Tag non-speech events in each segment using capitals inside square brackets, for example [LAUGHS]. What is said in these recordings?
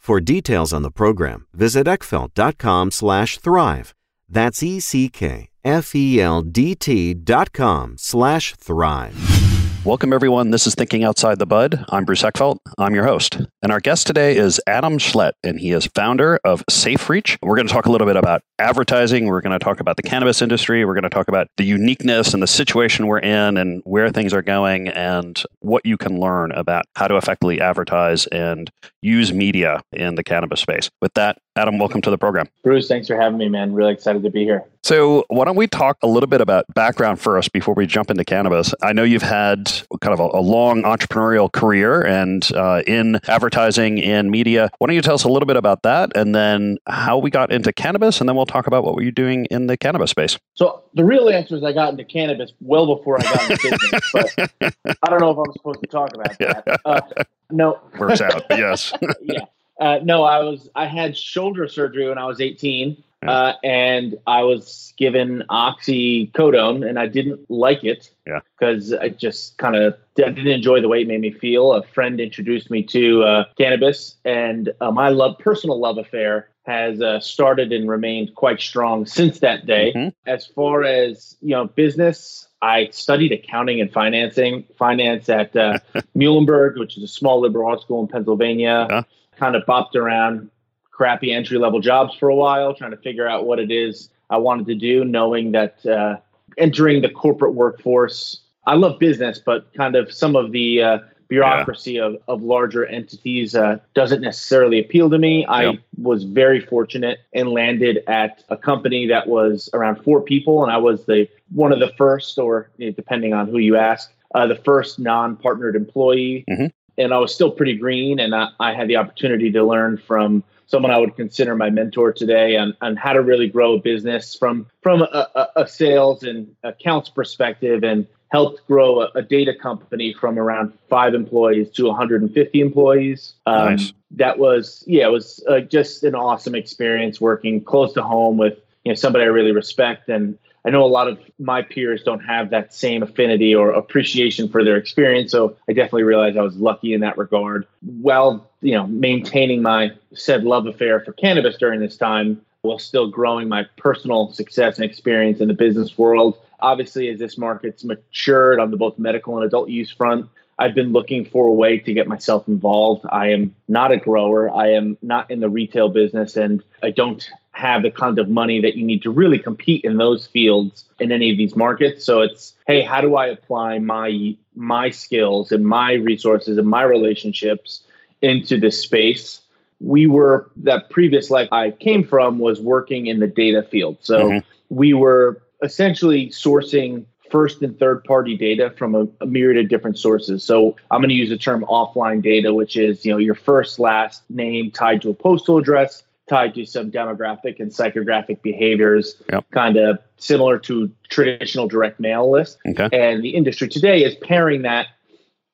For details on the program, visit eckfeldt.com slash thrive. That's E-C-K-F-E-L-D-T dot com slash thrive. Welcome, everyone. This is Thinking Outside the Bud. I'm Bruce Eckfeldt. I'm your host. And our guest today is Adam Schlett, and he is founder of SafeReach. We're going to talk a little bit about advertising. We're going to talk about the cannabis industry. We're going to talk about the uniqueness and the situation we're in and where things are going and what you can learn about how to effectively advertise and use media in the cannabis space. With that, Adam, welcome to the program. Bruce, thanks for having me, man. Really excited to be here. So, why don't we talk a little bit about background first before we jump into cannabis? I know you've had kind of a, a long entrepreneurial career and uh, in advertising and media. Why don't you tell us a little bit about that and then how we got into cannabis? And then we'll talk about what were you doing in the cannabis space. So, the real answer is I got into cannabis well before I got into business, but [LAUGHS] I don't know if I'm supposed to talk about that. Uh, no. Works out, yes. [LAUGHS] yeah. Uh, no, I was I had shoulder surgery when I was 18, yeah. uh, and I was given oxycodone, and I didn't like it because I just kind of didn't enjoy the way it made me feel. A friend introduced me to uh, cannabis, and uh, my love, personal love affair has uh, started and remained quite strong since that day. Mm-hmm. As far as you know, business, I studied accounting and financing, finance at uh, [LAUGHS] Muhlenberg, which is a small liberal arts school in Pennsylvania. Yeah kind of bopped around crappy entry level jobs for a while, trying to figure out what it is I wanted to do, knowing that uh, entering the corporate workforce, I love business, but kind of some of the uh, bureaucracy yeah. of, of larger entities uh, doesn't necessarily appeal to me. I was very fortunate and landed at a company that was around four people, and I was the one of the first, or depending on who you ask, uh, the first non-partnered employee. Mm-hmm and I was still pretty green, and I, I, had the opportunity to learn from someone I would consider my mentor today on, on how to really grow a business from from a, a sales and accounts perspective, and helped grow a, a, data company from around five employees to 150 employees. Um, nice. That was yeah, it was uh, just an awesome experience working close to home with you know somebody I really respect and I know a lot of my peers don't have that same affinity or appreciation for their experience. So I definitely realized I was lucky in that regard. While, you know, maintaining my said love affair for cannabis during this time, while still growing my personal success and experience in the business world. Obviously, as this market's matured on the both medical and adult use front, I've been looking for a way to get myself involved. I am not a grower. I am not in the retail business, and I don't have the kind of money that you need to really compete in those fields in any of these markets. So it's, hey, how do I apply my my skills and my resources and my relationships into this space? We were that previous life I came from was working in the data field. So mm-hmm. we were essentially sourcing first and third party data from a, a, myriad of different sources. So I'm going to use the term offline data, which is you know your first last name tied to a postal address, tied to some demographic and psychographic behaviors, yep. kind of similar to traditional direct mail list. Okay. And the industry today is pairing that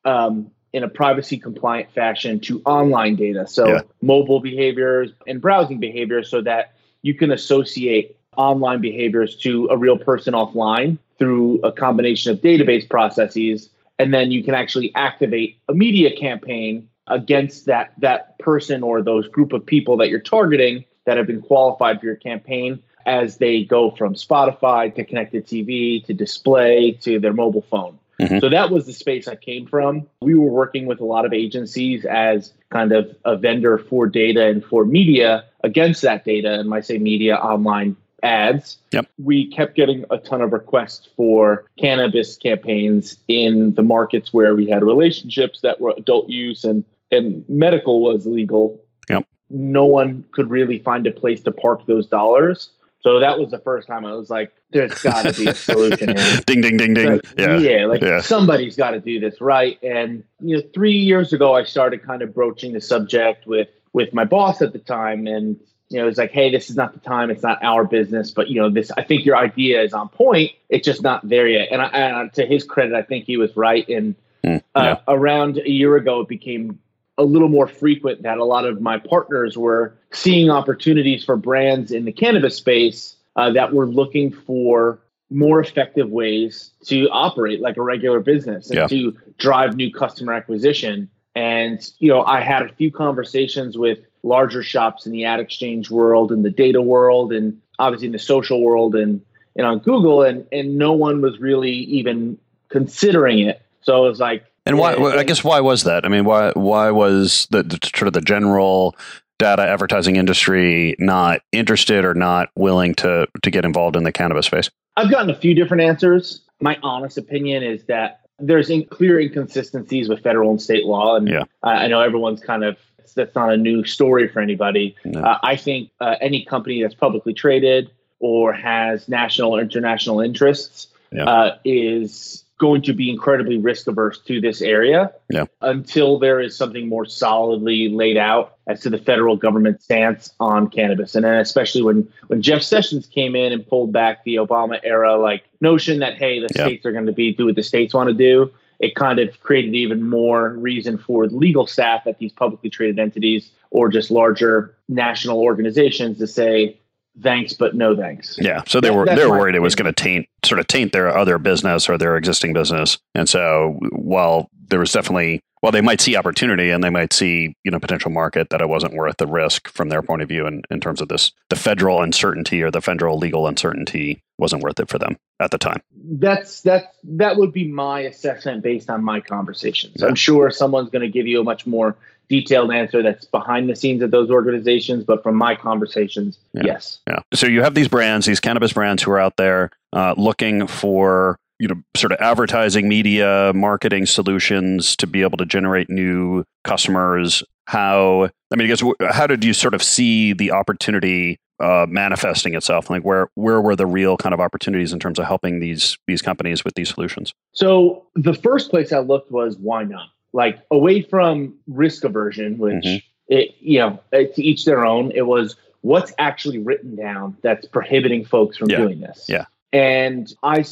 um, in a privacy compliant fashion to online data. So yeah. mobile behaviors and browsing behaviors so that you can associate online behaviors to a real person offline through a combination of database processes and then you can actually activate a media campaign against that that person or those group of people that you're targeting that have been qualified for your campaign as they go from Spotify to connected TV to display to their mobile phone. Mm-hmm. So that was the space I came from. We were working with a lot of agencies as kind of a vendor for data and for media against that data. And when I say media, online ads. Yep. We kept getting a ton of requests for cannabis campaigns in the markets where we had relationships that were adult use and, and medical was legal. Yep. No one could really find a place to park those dollars. So that was the first time I was like, there's [LAUGHS] got to be a solution here. ding, ding, ding, ding. Like, yeah. Yeah. Like yeah. somebody's got to do this right. And, you know, three years ago, I started kind of broaching the subject with, with my boss at the time. And you know, it's like, hey, this is not the time. It's not our business. But you know, this. I think your idea is on point. It's just not there yet. And, I, and to his credit, I think he was right. And mm, yeah. uh, around a year ago, it became a little more frequent that a lot of my partners were seeing opportunities for brands in the cannabis space uh, that were looking for more effective ways to operate like a regular business and yeah. to drive new customer acquisition. And you know, I had a few conversations with larger shops in the ad exchange world and the data world and obviously in the social world and and on Google and and no one was really even considering it. So it was like and why? Eh, I eh, guess why was that? I mean, why why was the, the sort of the general data advertising industry not interested or not willing to to get involved in the cannabis space? I've gotten a few different answers. My honest opinion is that there's in clear inconsistencies with federal and state law, and yeah. I, I know everyone's kind of that's not a new story for anybody. No. Uh, I think uh, any company that's publicly traded or has national or international interests yeah. uh, is going to be incredibly risk averse to this area yeah. until there is something more solidly laid out as to the federal government stance on cannabis. And then especially when when Jeff Sessions came in and pulled back the Obama era like notion that hey the yeah. states are going to be do what the states want to do it kind of created even more reason for legal staff at these publicly traded entities or just larger national organizations to say thanks but no thanks. Yeah, so they were they were worried it was going to taint sort of taint their other business or their existing business. And so while there was definitely well they might see opportunity and they might see you know potential market that it wasn't worth the risk from their point of view in, in terms of this the federal uncertainty or the federal legal uncertainty wasn't worth it for them at the time that's that's that would be my assessment based on my conversations yeah. i'm sure someone's going to give you a much more detailed answer that's behind the scenes of those organizations but from my conversations yeah. yes. Yeah. So you have these brands these cannabis brands who are out there uh, looking for you know sort of advertising media marketing solutions to be able to generate new customers. How i mean i guess how did you sort of see the opportunity uh, manifesting itself? Like where where were the real kind of opportunities in terms of helping these these companies with these solutions? So the first place i looked was why not like away from risk aversion which mm-hmm. it you know to each their own it was what's actually written down that's prohibiting folks from yeah. doing this yeah and i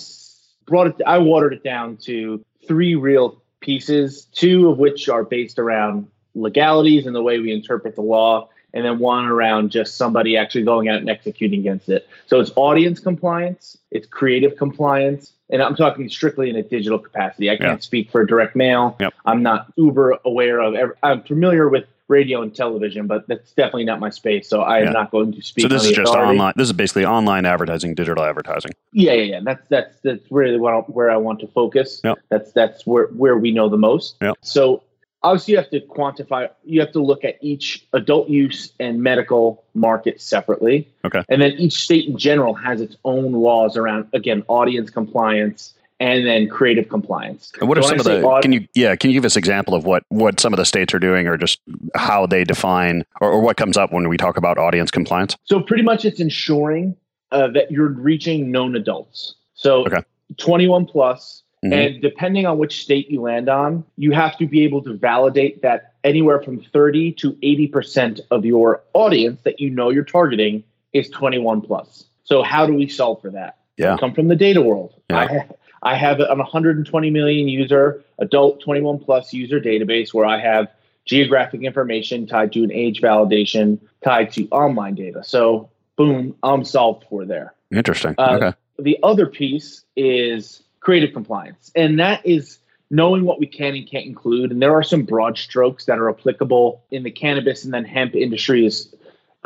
brought it, I watered it down to three real pieces, two of which are based around legalities and the way we interpret the law, and then one around just somebody actually going out and executing against it. So it's audience compliance, it's creative compliance, and I'm talking strictly in a digital capacity. I can't yeah. speak for direct mail. Yep. I'm not uber aware of. Every, I'm familiar with radio and television, but that's definitely not my space. So I am yeah. not going to speak. So this is just authority. online. This is basically online advertising, digital advertising. Yeah, yeah, yeah. That's that's that's really where I, where I want to focus. Yep. That's that's where where we know the most. Yep. So obviously you have to quantify. You have to look at each adult use and medical market separately. Okay. And then each state in general has its own laws around again audience compliance and then creative compliance. And what so are some of the? Aud- can you yeah? Can you give us an example of what what some of the states are doing, or just how they define, or, or what comes up when we talk about audience compliance? So pretty much, it's ensuring uh, that you're reaching known adults. So okay. 21 plus, mm-hmm. and depending on which state you land on, you have to be able to validate that anywhere from 30 to 80 percent of your audience that you know you're targeting is 21 plus. So how do we solve for that? Yeah. come from the data world. Yeah. I, I have an 120 million user, adult 21 plus user database where I have geographic information tied to an age validation tied to online data. So, boom, I'm solved for there. Interesting. Uh, okay. The other piece is creative compliance, and that is knowing what we can and can't include. And there are some broad strokes that are applicable in the cannabis and then hemp industries.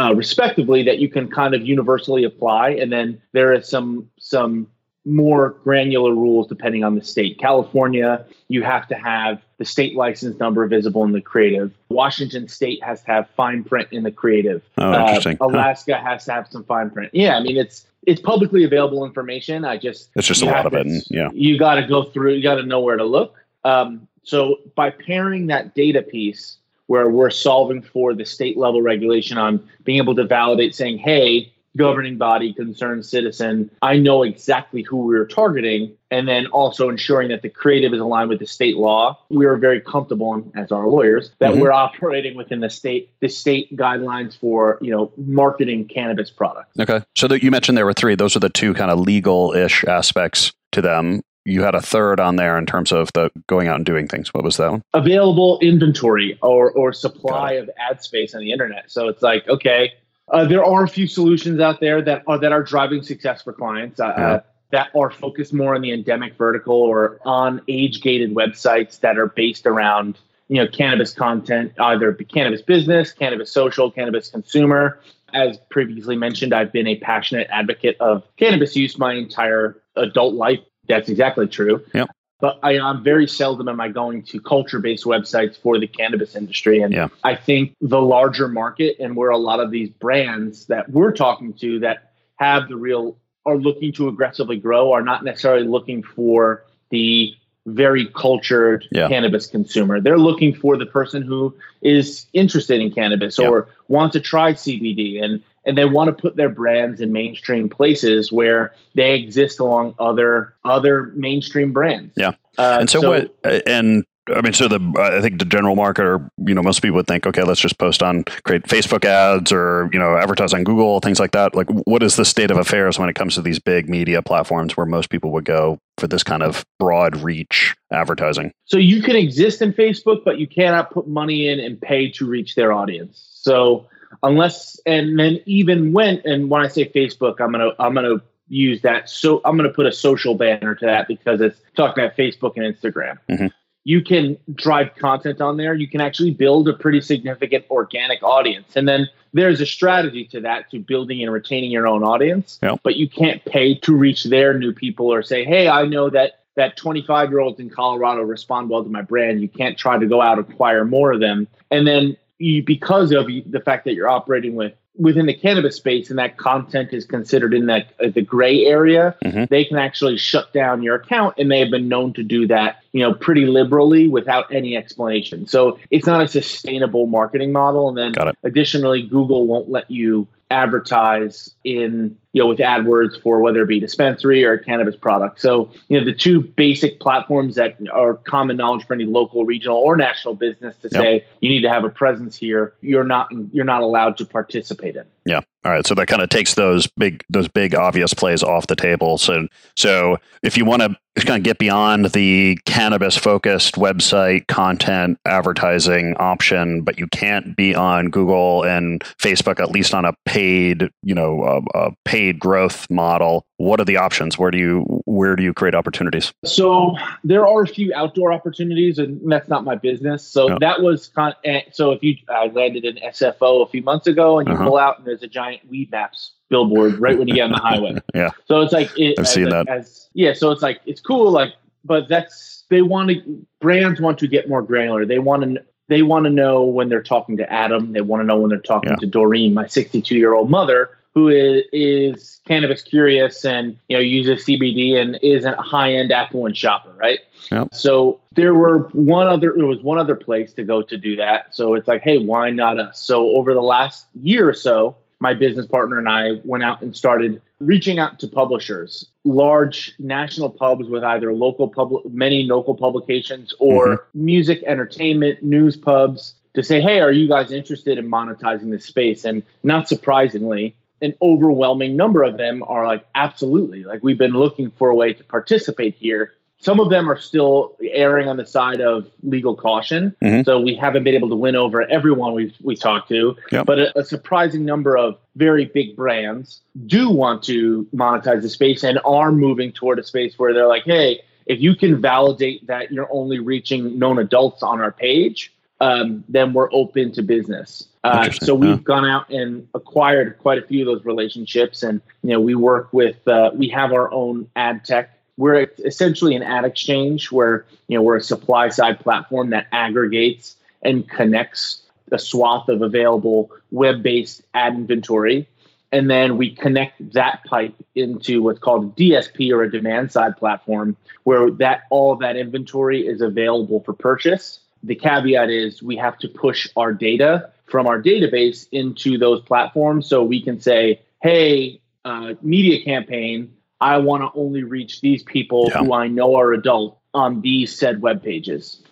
Uh, respectively, that you can kind of universally apply, and then there is some some more granular rules depending on the state. California, you have to have the state license number visible in the creative. Washington State has to have fine print in the creative. Oh, interesting. Uh, Alaska huh. has to have some fine print. Yeah, I mean it's it's publicly available information. I just it's just a lot of it. And, yeah, you got to go through. You got to know where to look. Um, so by pairing that data piece where we're solving for the state level regulation on being able to validate saying, hey, governing body, concerned citizen. I know exactly who we are targeting, and then also ensuring that the creative is aligned with the state law. We are very comfortable, as our lawyers, that mm-hmm. we're operating within the state the state guidelines for you know marketing cannabis products. Okay, so that you mentioned there were three. Those are the two kind of legal ish aspects to them you had a third on there in terms of the going out and doing things. What was that one? Available inventory or or supply of ad space on the internet. So it's like, okay, uh, there are a few solutions out there that are that are driving success for clients. Uh, yeah. that are focused more on the endemic vertical or on age gated websites that are based around you know cannabis content either cannabis business cannabis social cannabis consumer as previously mentioned i've been a passionate advocate of cannabis use my entire adult life that's exactly true yep but I, am very seldom am I going to culture based websites for the cannabis industry. And yeah. I think the larger market and where a lot of these brands that we're talking to that have the real are looking to aggressively grow are not necessarily looking for the very cultured yeah. cannabis consumer. They're looking for the person who is interested in cannabis yeah. or wants to try CBD and and they want to put their brands in mainstream places where they exist along other other mainstream brands. Yeah. Uh, and so, so, what and I mean, so the I think the general market, or you know, most people would think, okay, let's just post on create Facebook ads or you know, advertise on Google, things like that. Like, what is the state of affairs when it comes to these big media platforms where most people would go for this kind of broad reach advertising? So you can exist in Facebook, but you cannot put money in and pay to reach their audience. So unless, and then even when, and when I say Facebook, I'm gonna I'm gonna use that. So I'm going to put a social banner to that because it's talking about Facebook and Instagram. Mm-hmm you can drive content on there. You can actually build a pretty significant organic audience. And then there's a strategy to that to building and retaining your own audience. Yep. But you can't pay to reach their new people or say, hey, I know that that 25 year olds in Colorado respond well to my brand. You can't try to go out and acquire more of them. And then you, because of the fact that you're operating with within the cannabis space and that content is considered in that uh, the gray area, mm-hmm. they can actually shut down your account, and they have been known to do that, you know, pretty liberally without any explanation. So it's not a sustainable marketing model. And then additionally, Google won't let you advertise in you know, with AdWords for whether it be dispensary or cannabis product. So, you know, the two basic platforms that are common knowledge for any local, regional, or national business to yep. say you need to have a presence here, you're not you're not allowed to participate in. Yeah. All right. So that kind of takes those big those big obvious plays off the table. So so if you want to kind of get beyond the cannabis focused website content advertising option, but you can't be on Google and Facebook at least on a paid you know uh, a, a paid growth model. What are the options? Where do you where do you create opportunities? So there are a few outdoor opportunities, and that's not my business. So no. that was con- eh, so if you I landed in SFO a few months ago, and you uh-huh. pull out and there's a giant Weedmaps billboard right when you get on the highway. [LAUGHS] yeah. So it's like it, I've as, seen that. As, yeah. So it's like it's cool, like, but that's they want to brands want to get more granular. They want to they want to know when they're talking to Adam. They want to know when they're talking yeah. to Doreen, my 62 year old mother who is, is cannabis curious and you know uses CBD and isn't a high end affluent shopper, right? Yep. So there were one other there was one other place to go to do that. So it's like, hey, why not us? So over the last year or so, my business partner and I went out and started reaching out to publishers, large national pubs with either local public many local publications or mm-hmm. music, entertainment, news pubs to say, hey, are you guys interested in monetizing this space? And not surprisingly, an overwhelming number of them are like, absolutely. Like, we've been looking for a way to participate here. Some of them are still erring on the side of legal caution. Mm-hmm. So we haven't been able to win over everyone we've we talked to. Yep. But a, a surprising number of very big brands do want to monetize the space and are moving toward a space where they're like, hey, if you can validate that you're only reaching known adults on our page, um, then we're open to business. Uh, so we've yeah. gone out and acquired quite a few of those relationships, and you know we work with uh, we have our own ad tech. We're essentially an ad exchange where you know we're a supply side platform that aggregates and connects a swath of available web based ad inventory, and then we connect that pipe into what's called a DSP or a demand side platform where that all that inventory is available for purchase the caveat is we have to push our data from our database into those platforms so we can say, hey, uh, media campaign, I want to only reach these people yeah. who I know are adult on these said web pages.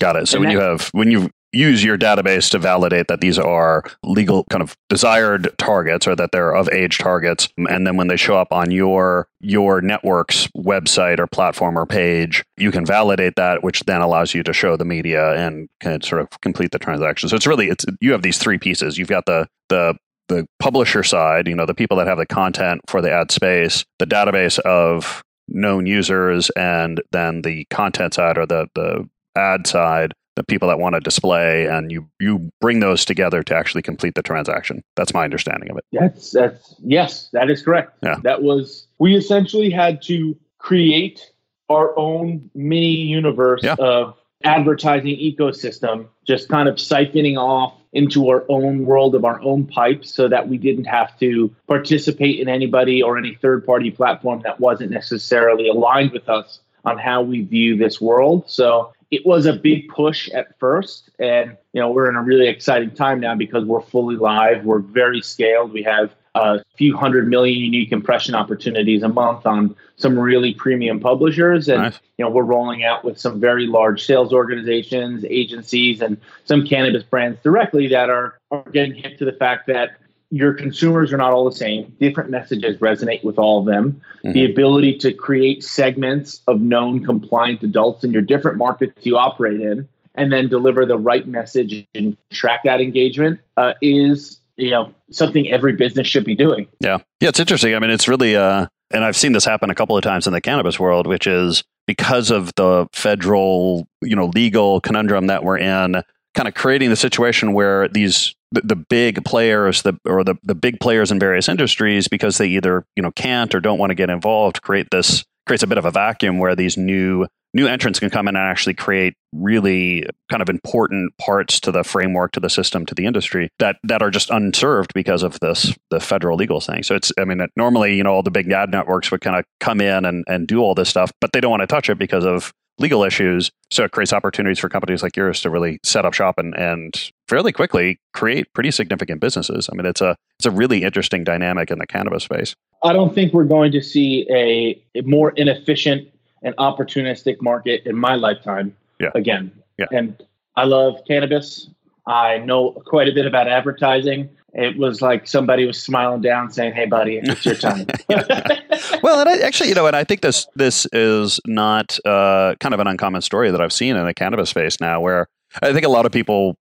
Got it. So and when that, you have when you use your database to validate that these are legal kind of desired targets or that they're of age targets. And then when they show up on your your network's website or platform or page you can validate that which then allows you to show the media and can sort of complete the transaction. So it's really it's you have these three pieces. You've got the the the publisher side you know the people that have the content for the ad space the database of known users and then the content side or the the ad side the people that want to display and you you bring those together to actually complete the transaction that's my understanding of it that's that's yes that is correct yeah that was we essentially had to create our own mini universe yeah. of advertising ecosystem just kind of siphoning off into our own world of our own pipes so that we didn't have to participate in anybody or any third party platform that wasn't necessarily aligned with us on how we view this world. So it was a big push at first and you know we're in a really exciting time now because we're fully live we're very scaled we have a few hundred million unique impression opportunities a month on some really premium publishers and nice. you know we're rolling out with some very large sales organizations agencies and some cannabis brands directly that are, are getting hit to the fact that your consumers are not all the same. Different messages resonate with all of them. Mm-hmm. The ability to create segments of known compliant adults in your different markets you operate in, and then deliver the right message and track that engagement uh, is you know something every business should be doing. Yeah, yeah, it's interesting. I mean, it's really, uh, and I've seen this happen a couple of times in the cannabis world, which is because of the federal, you know, legal conundrum that we're in kind of creating the situation where these the, the big players the, or the, the big players in various industries because they either you know can't or don't want to get involved create this creates a bit of a vacuum where these new new entrants can come in and actually create really kind of important parts to the framework to the system to the industry that that are just unserved because of this the federal legal thing so it's i mean normally you know all the big ad networks would kind of come in and, and do all this stuff but they don't want to touch it because of legal issues. So it creates opportunities for companies like yours to really set up shop and, and fairly quickly create pretty significant businesses. I mean, it's a it's a really interesting dynamic in the cannabis space. I don't think we're going to see a, a more inefficient and opportunistic market in my lifetime yeah. again. Yeah. And I love cannabis. I know quite a bit about advertising. It was like somebody was smiling down, saying, "Hey, buddy, it's your time." [LAUGHS] well, and I, actually, you know, and I think this this is not uh, kind of an uncommon story that I've seen in the cannabis space now, where I think a lot of people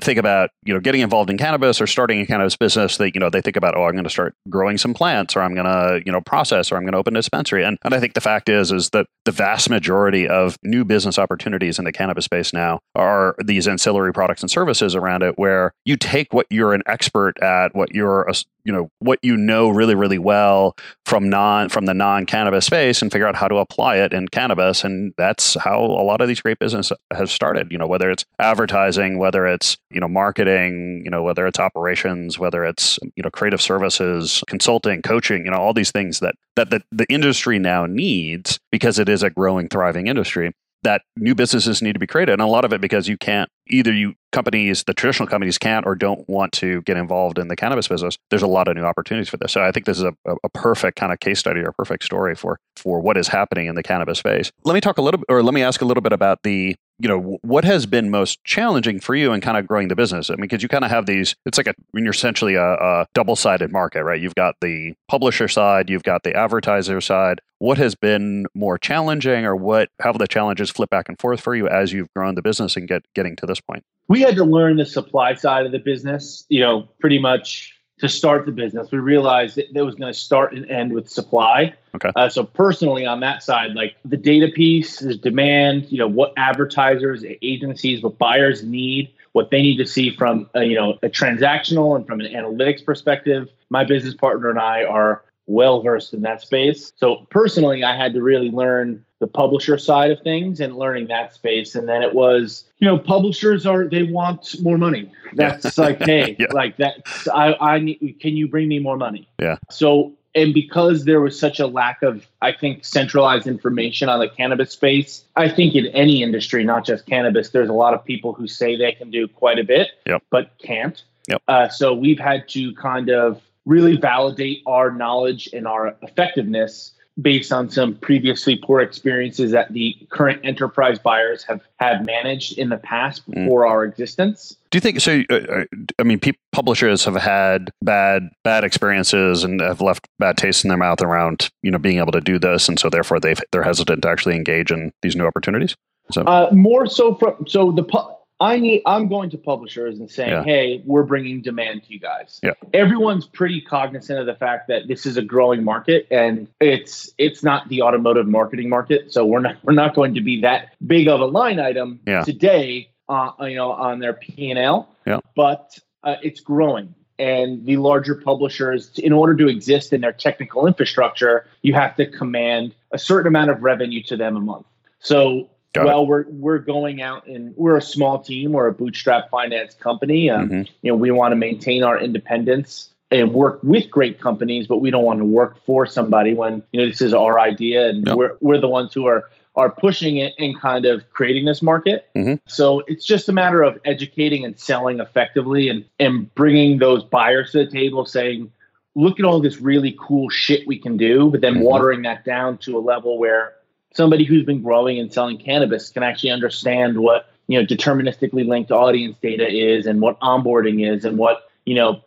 think about you know getting involved in cannabis or starting a cannabis business that you know they think about oh i'm going to start growing some plants or i'm going to you know process or i'm going to open a dispensary. And, and i think the fact is is that the vast majority of new business opportunities in the cannabis space now are these ancillary products and services around it where you take what you're an expert at what you're a, you know what you know really really well from non from the non cannabis space and figure out how to apply it in cannabis. And that's how a lot of these great business has started you know whether it's advertising whether it's you know marketing you know whether it's operations whether it's you know creative services consulting coaching you know all these things that that the, the industry now needs because it is a growing thriving industry that new businesses need to be created. And a lot of it because you can't either you companies the traditional companies can't or don't want to get involved in the cannabis business. There's a lot of new opportunities for this. So i think this is a, a perfect kind of case study or perfect story for for what is happening in the cannabis space. Let me talk a little or let me ask a little bit about the you know what has been most challenging for you in kind of growing the business? I mean because you kind of have these it's like a when you're essentially a, a double-sided market right? You've got the publisher side you've got the advertiser side. What has been more challenging or what have the challenges flip back and forth for you as you've grown the business and get getting to this point? We had to learn the supply side of the business you know pretty much to start the business we realized that it was going to start and end with supply Okay. Uh, so personally, on that side, like the data piece, the demand, you know, what advertisers, agencies, what buyers need, what they need to see from a, you know a transactional and from an analytics perspective. My business partner and I are well versed in that space. So personally, I had to really learn the publisher side of things and learning that space. And then it was, you know, publishers are they want more money. That's like, hey, [LAUGHS] Yeah. like that. I I need. Can you bring me more money? Yeah. So and because there was such a lack of i think centralized information on the cannabis space i think in any industry not just cannabis there's a lot of people who say they can do quite a bit Yep. but can't Yep. uh, so we've had to kind of really validate our knowledge and our effectiveness based on some previously poor experiences that the current enterprise buyers have had managed in the past Mm. before our existence Do you think so? Uh, uh, I mean, pe- publishers have had bad bad experiences and have left bad taste in their mouth around you know being able to do this, and so therefore they they're hesitant to actually engage in these new opportunities. So Uh, more so from so the pu- I need I'm going to publishers and saying, Yeah. hey, we're bringing demand to you guys. Yeah. Everyone's pretty cognizant of the fact that this is a growing market and it's it's not the automotive marketing market, so we're not we're not going to be that big of a line item Yeah. today. Uh, you know, on their P and L, Yeah. but uh, it's growing. And the larger publishers, in order to exist in their technical infrastructure, you have to command a certain amount of revenue to them a month. So Got it. well, we're we're going out and we're a small team. We're a bootstrap finance company. Um, Mhm. You know, we want to maintain our independence and work with great companies, but we don't want to work for somebody when you know this is our idea and we're we're the ones who are are pushing it and kind of creating this market. Mhm. So it's just a matter of educating and selling effectively and and bringing those buyers to the table, saying. Look at all this really cool shit we can do, but then Mhm. watering that down to a level where somebody who's been growing and selling cannabis can actually understand what you know deterministically linked audience data is and what onboarding is and what you know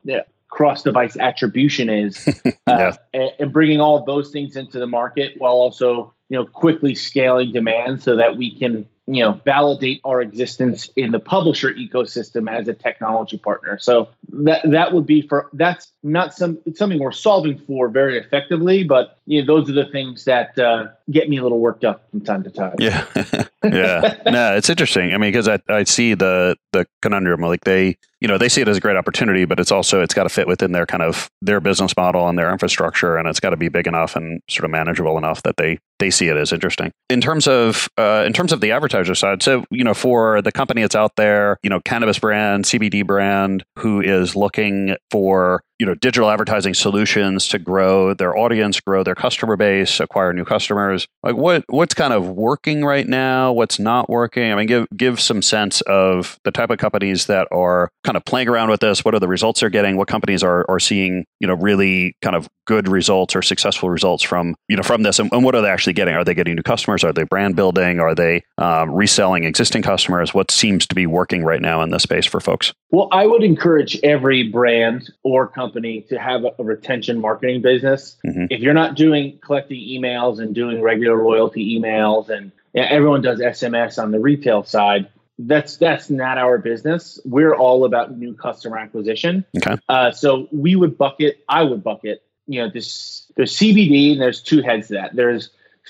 cross device attribution is [LAUGHS] Yeah. uh, and, and bringing all those things into the market while also you know quickly scaling demand so that we can you know validate our existence in the publisher ecosystem as a technology partner so that that would be for that's not some it's something we're solving for very effectively but you know those are the things that uh, get me a little worked up from time to time yeah, [LAUGHS] yeah, no, it's interesting. I mean, because I, I see the the conundrum. Like they, you know, they see it as a great opportunity, but it's also it's got to fit within their kind of their business model and their infrastructure, and it's got to be big enough and sort of manageable enough that they they see it as interesting. In terms of uh, in terms of the advertiser side, so you know, for the company that's out there, you know, cannabis brand, CBD brand, who is looking for you know digital advertising solutions to grow their audience, grow their customer base, acquire new customers. Like what what's kind of working right now? What's not working? I mean, give give some sense of the type of companies that are kind of playing around with this. What are the results they're getting? What companies are are seeing you know really kind of good results or successful results from you know from this, and, and what are they actually getting? Are they getting new customers? Are they brand building? Are they um, reselling existing customers? What seems to be working right now in this space for folks? Well, I would encourage every brand or company to have a retention marketing business. Mm-hmm. If you're not doing collecting emails and doing regular loyalty emails, and yeah, everyone does SMS on the retail side, that's that's not our business. We're all about new customer acquisition. Okay. Uh, so we would bucket. I would bucket. You know, this there's CBD and there's two heads to that. There's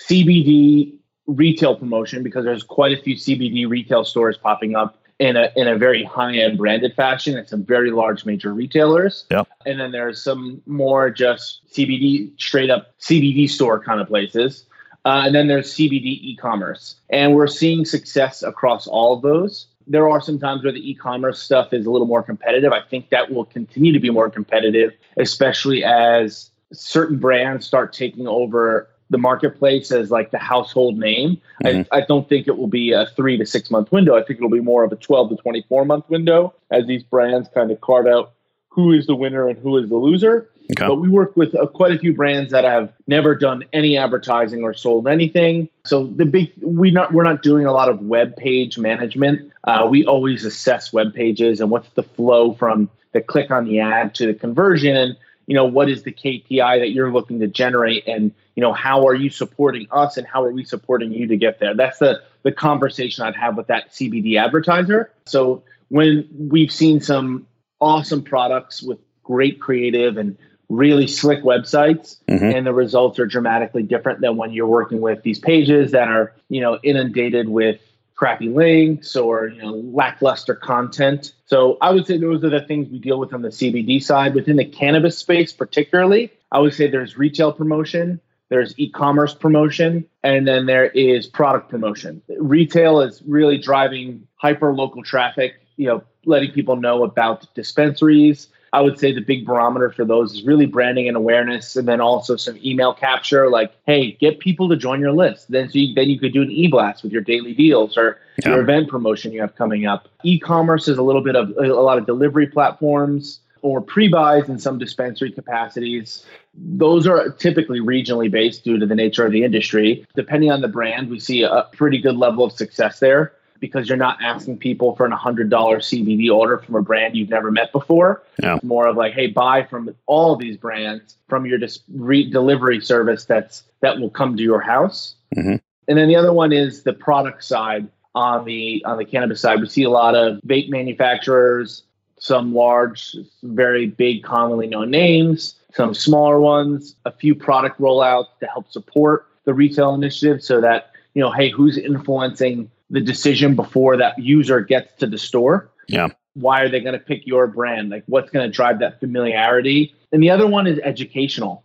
CBD retail promotion because there's quite a few CBD retail stores popping up in a in a very high end branded fashion at some very large major retailers. Yep. And then there's some more just CBD straight up CBD store kind of places. Uh, and then there's CBD e-commerce, and we're seeing success across all of those. There are some times where the e-commerce stuff is a little more competitive. I think that will continue to be more competitive, especially as certain brands start taking over the marketplace as like the household name. Mm-hmm. I, I, don't think it will be a three to six month window. I think it'll be more of a 12 to 24 month window as these brands kind of carve out who is the winner and who is the loser. Okay. But we work with uh, quite a few brands that have never done any advertising or sold anything. So the big we not we're not doing a lot of web page management. Uh, we always assess web pages and what's the flow from the click on the ad to the conversion and you know what is the KPI that you're looking to generate? And you know how are you supporting us and how are we supporting you to get there? That's the the conversation I'd have with that CBD advertiser. So when we've seen some awesome products with great creative and really slick websites mm-hmm. and the results are dramatically different than when you're working with these pages that are you know inundated with crappy links or you know lackluster content. So I would say those are the things we deal with on the CBD side. Within the cannabis space, particularly, I would say there's retail promotion, there's e-commerce promotion, and then there is product promotion. Retail is really driving hyper local traffic. You know, letting people know about dispensaries, I would say the big barometer for those is really branding and awareness, and then also some email capture. Like, hey, get people to join your list. Then, so you, then you could do an e-blast with your daily deals or yeah. your event promotion you have coming up. E-commerce is a little bit of a lot of delivery platforms or pre-buys in some dispensary capacities. Those are typically regionally based due to the nature of the industry. Depending on the brand, we see a pretty good level of success there because you're not asking people for an $100 CBD order from a brand you've never met before. Yeah. It's more of like, hey, buy from all these brands from your dis- re- delivery service that's that will come to your house. Mm-hmm. And then the other one is the product side on the on the cannabis side. We see a lot of vape manufacturers, some large, very big, commonly known names, some smaller ones, a few product rollouts to help support the retail initiative so that you know, hey, who's influencing the decision before that user gets to the store. Yeah. Why are they going to pick your brand? Like, what's going to drive that familiarity? And the other one is educational.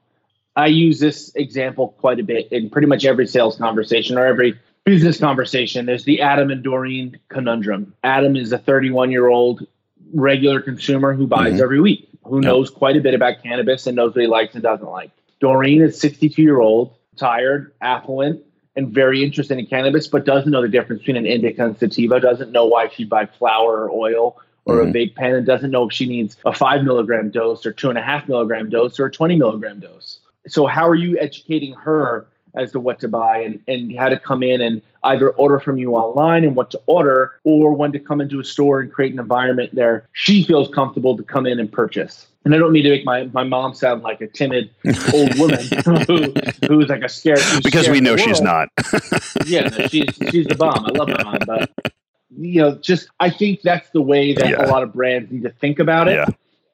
I use this example quite a bit in pretty much every sales conversation or every business conversation. There's the Adam and Doreen conundrum. Adam is a 31 year old regular consumer who buys mm-hmm. every week, who yep. knows quite a bit about cannabis and knows what he likes and doesn't like. Doreen is 62 year old, tired, affluent, and very interested in cannabis, but doesn't know the difference between an indica and sativa, doesn't know why she'd buy flower or oil or mm-hmm. a vape pen, and doesn't know if she needs a five milligram dose or two and a half milligram dose or a 20 milligram dose. So, how are you educating her as to what to buy and, and how to come in and either order from you online and what to order or when to come into a store and create an environment there she feels comfortable to come in and purchase and I don't mean to make my, my mom sound like a timid old woman [LAUGHS] who, who's like a scared. Because scared we know she's not. [LAUGHS] yeah, no, she's she's the bomb. I love my mom, but you know, just I think that's the way that yeah. a lot of brands need to think about it. Yeah.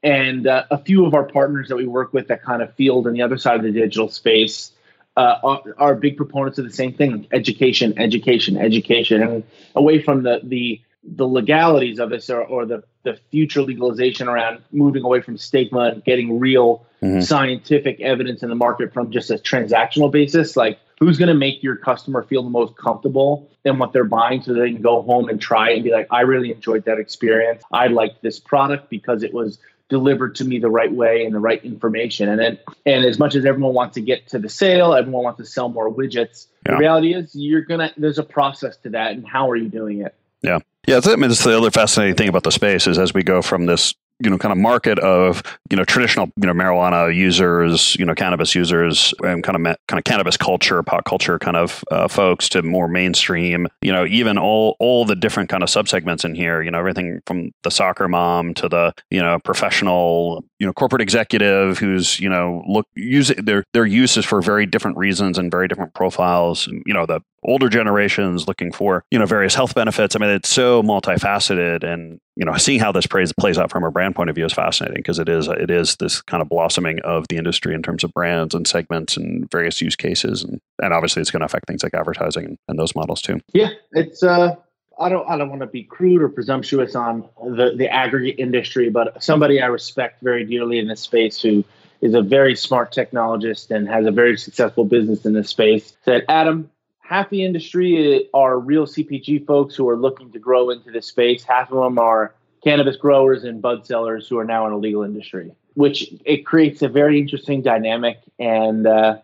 And uh, a few of our partners that we work with that kind of field on the other side of the digital space uh, are, are, big proponents of the same thing: education, education, education, and away from the the the legalities of this or, or the, the future legalization around moving away from stigma and getting real mm-hmm. scientific evidence in the market from just a transactional basis. Like who's going to make your customer feel the most comfortable in what they're buying so they can go home and try it and be like i really enjoyed that experience. I liked this product because it was delivered to me the right way and the right information. And then, and as much as everyone wants to get to the sale, everyone wants to sell more widgets. Yeah. The reality is, you're gonna. There's a process to that, and how are you doing it? Yeah, yeah. I mean, that's the other fascinating thing about the space is as we go from this you know kind of market of you know traditional you know marijuana users you know cannabis users and kind of kind of cannabis culture pop culture kind of uh, folks to more mainstream you know even all all the different kind of subsegments in here you know everything from the soccer mom to the you know professional you know corporate executive who's you know look use their their uses for very different reasons and very different profiles you know the older generations looking for you know various health benefits. I mean it's so multifaceted and you know seeing how this plays plays out from a brand point of view is fascinating because it is it is this kind of blossoming of the industry in terms of brands and segments and various use cases. And and obviously it's going to affect things like advertising and, and those models too. Yeah it's uh I don't I don't want to be crude or presumptuous on the, the aggregate industry, but somebody I respect very dearly in this space who is a very smart technologist and has a very successful business in this space said, Adam, half the industry are real CPG folks who are looking to grow into this space. Half of them are cannabis growers and bud sellers who are now in a legal industry, which it creates a very interesting dynamic. And uh,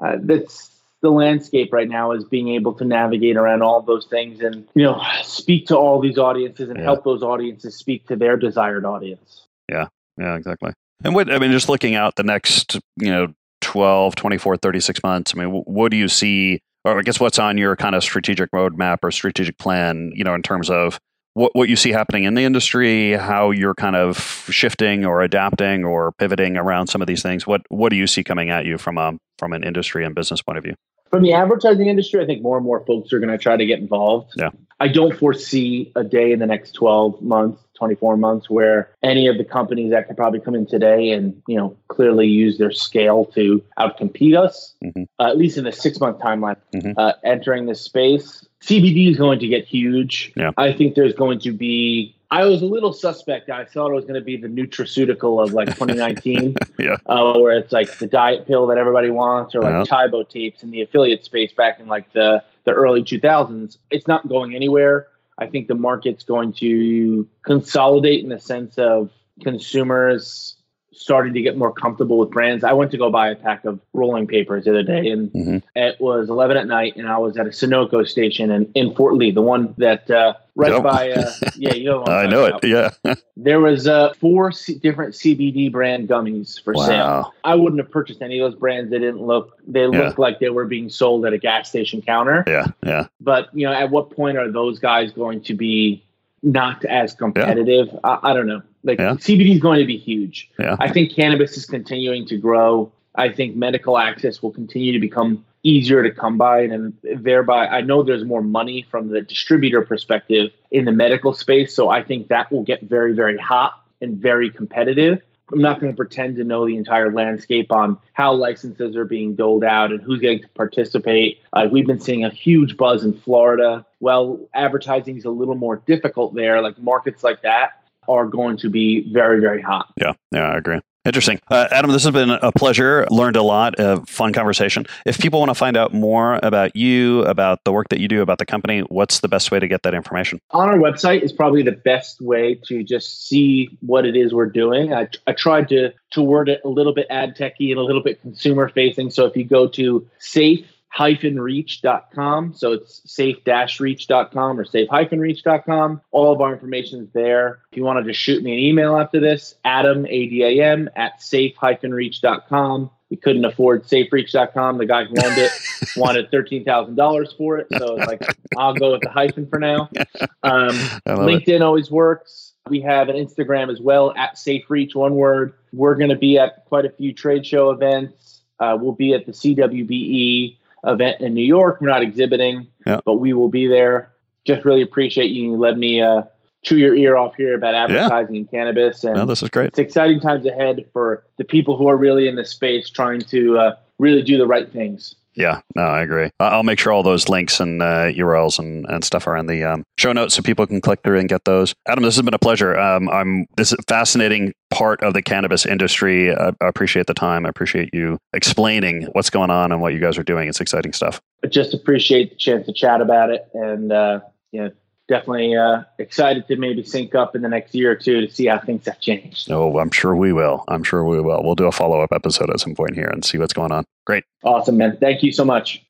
uh, that's the landscape right now is being able to navigate around all those things and you know speak to all these audiences and yeah. help those audiences speak to their desired audience. Yeah, yeah, exactly. And what I mean, just looking out the next you know 12, 24, 36 months, I mean, what do you see or I guess what's on your kind of strategic roadmap or strategic plan, you know, in terms of what, what you see happening in the industry, how you're kind of shifting or adapting or pivoting around some of these things. What what do you see coming at you from a from an industry and business point of view? From the advertising industry, I think more and more folks are going to try to get involved. Yeah. I don't foresee a day in the next 12 months 24 months where any of the companies that could probably come in today and you know clearly use their scale to outcompete us mm-hmm. uh, at least in the six month timeline mm-hmm. uh, entering this space cbd is going to get huge yeah. i think there's going to be I was a little suspect. I thought it was going to be the nutraceutical of like 2019, [LAUGHS] yeah. uh, where it's like the diet pill that everybody wants, or like. Tae Bo tapes in the affiliate space back in like the the early 2000s. It's not going anywhere. I think the market's going to consolidate in the sense of consumers starting to get more comfortable with brands. I went to go buy a pack of rolling papers the other day, and mm-hmm. it was 11 at night, and I was at a Sunoco station in, in Fort Lee, the one that uh, right yep. by, uh, [LAUGHS] yeah, you know, I know it, yeah. [LAUGHS] there was uh, four C- different CBD brand gummies for wow. sale. I wouldn't have purchased any of those brands. They didn't look, they yeah. looked like they were being sold at a gas station counter. Yeah, yeah. But you know, at what point are those guys going to be not as competitive? Yeah. I, I don't know. Like yeah. CBD is going to be huge. Yeah. I think cannabis is continuing to grow. I think medical access will continue to become easier to come by and thereby I know there's more money from the distributor perspective in the medical space so I think that will get very very hot and very competitive. I'm not going to pretend to know the entire landscape on how licenses are being doled out and who's getting to participate. Uh, we've been seeing a huge buzz in Florida. Well, advertising is a little more difficult there. Like markets like that are going to be very, very hot. Yeah, yeah, I agree. Interesting. Uh, Adam, this has been a pleasure. Learned a lot. A fun conversation. If people want to find out more about you, about the work that you do, about the company, what's the best way to get that information? On our website is probably the best way to just see what it is we're doing. I, I tried to, to word it a little bit ad techy and a little bit consumer facing. So if you go to safe reach.com. So it's safe dash reach.com or safe hyphen reach.com. All of our information is there. If you want to just shoot me an email after this, Adam, A-D-A-M, at safe hyphen reach.com. We couldn't afford safereach.com. The guy who owned it [LAUGHS] wanted $13,000 for it. So it's like, I'll go with the hyphen for now. Um, LinkedIn it. always works. We have an Instagram as well at SafeReach, one word. We're going to be at quite a few trade show events. Uh, we'll be at the CWBE event in New York. We're not exhibiting, yeah. but we will be there. Just really appreciate you letting me uh, chew your ear off here about advertising yeah. and cannabis. And no, this is great. It's exciting times ahead for the people who are really in the space trying to uh, really do the right things. Yeah, no, I agree. I'll make sure all those links and uh, URLs and, and stuff are in the um, show notes so people can click through and get those. Adam, this has been a pleasure. Um, I'm this is a fascinating part of the cannabis industry. I, I appreciate the time. I appreciate you explaining what's going on and what you guys are doing. It's exciting stuff. I just appreciate the chance to chat about it and uh, know definitely uh, excited to maybe sync up in the next year or two to see how things have changed. Oh, I'm sure we will. I'm sure we will. We'll do a follow up episode at some point here and see what's going on. Great. Awesome, man. Thank you so much.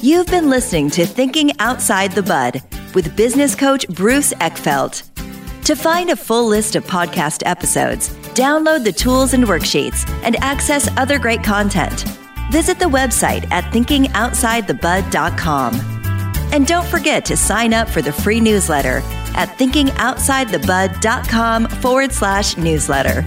You've been listening to Thinking Outside the Bud with business coach Bruce Eckfeldt. To find a full list of podcast episodes, download the tools and worksheets, and access other great content, visit the website at thinkingoutsidethebud.com. And don't forget to sign up for the free newsletter at thinkingoutsidethebud.com forward slash newsletter.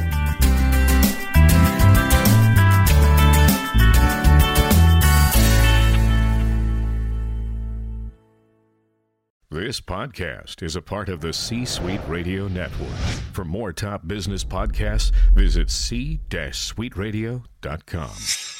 This podcast is a part of the C Suite Radio Network. For more top business podcasts, visit c-suiteradio.com.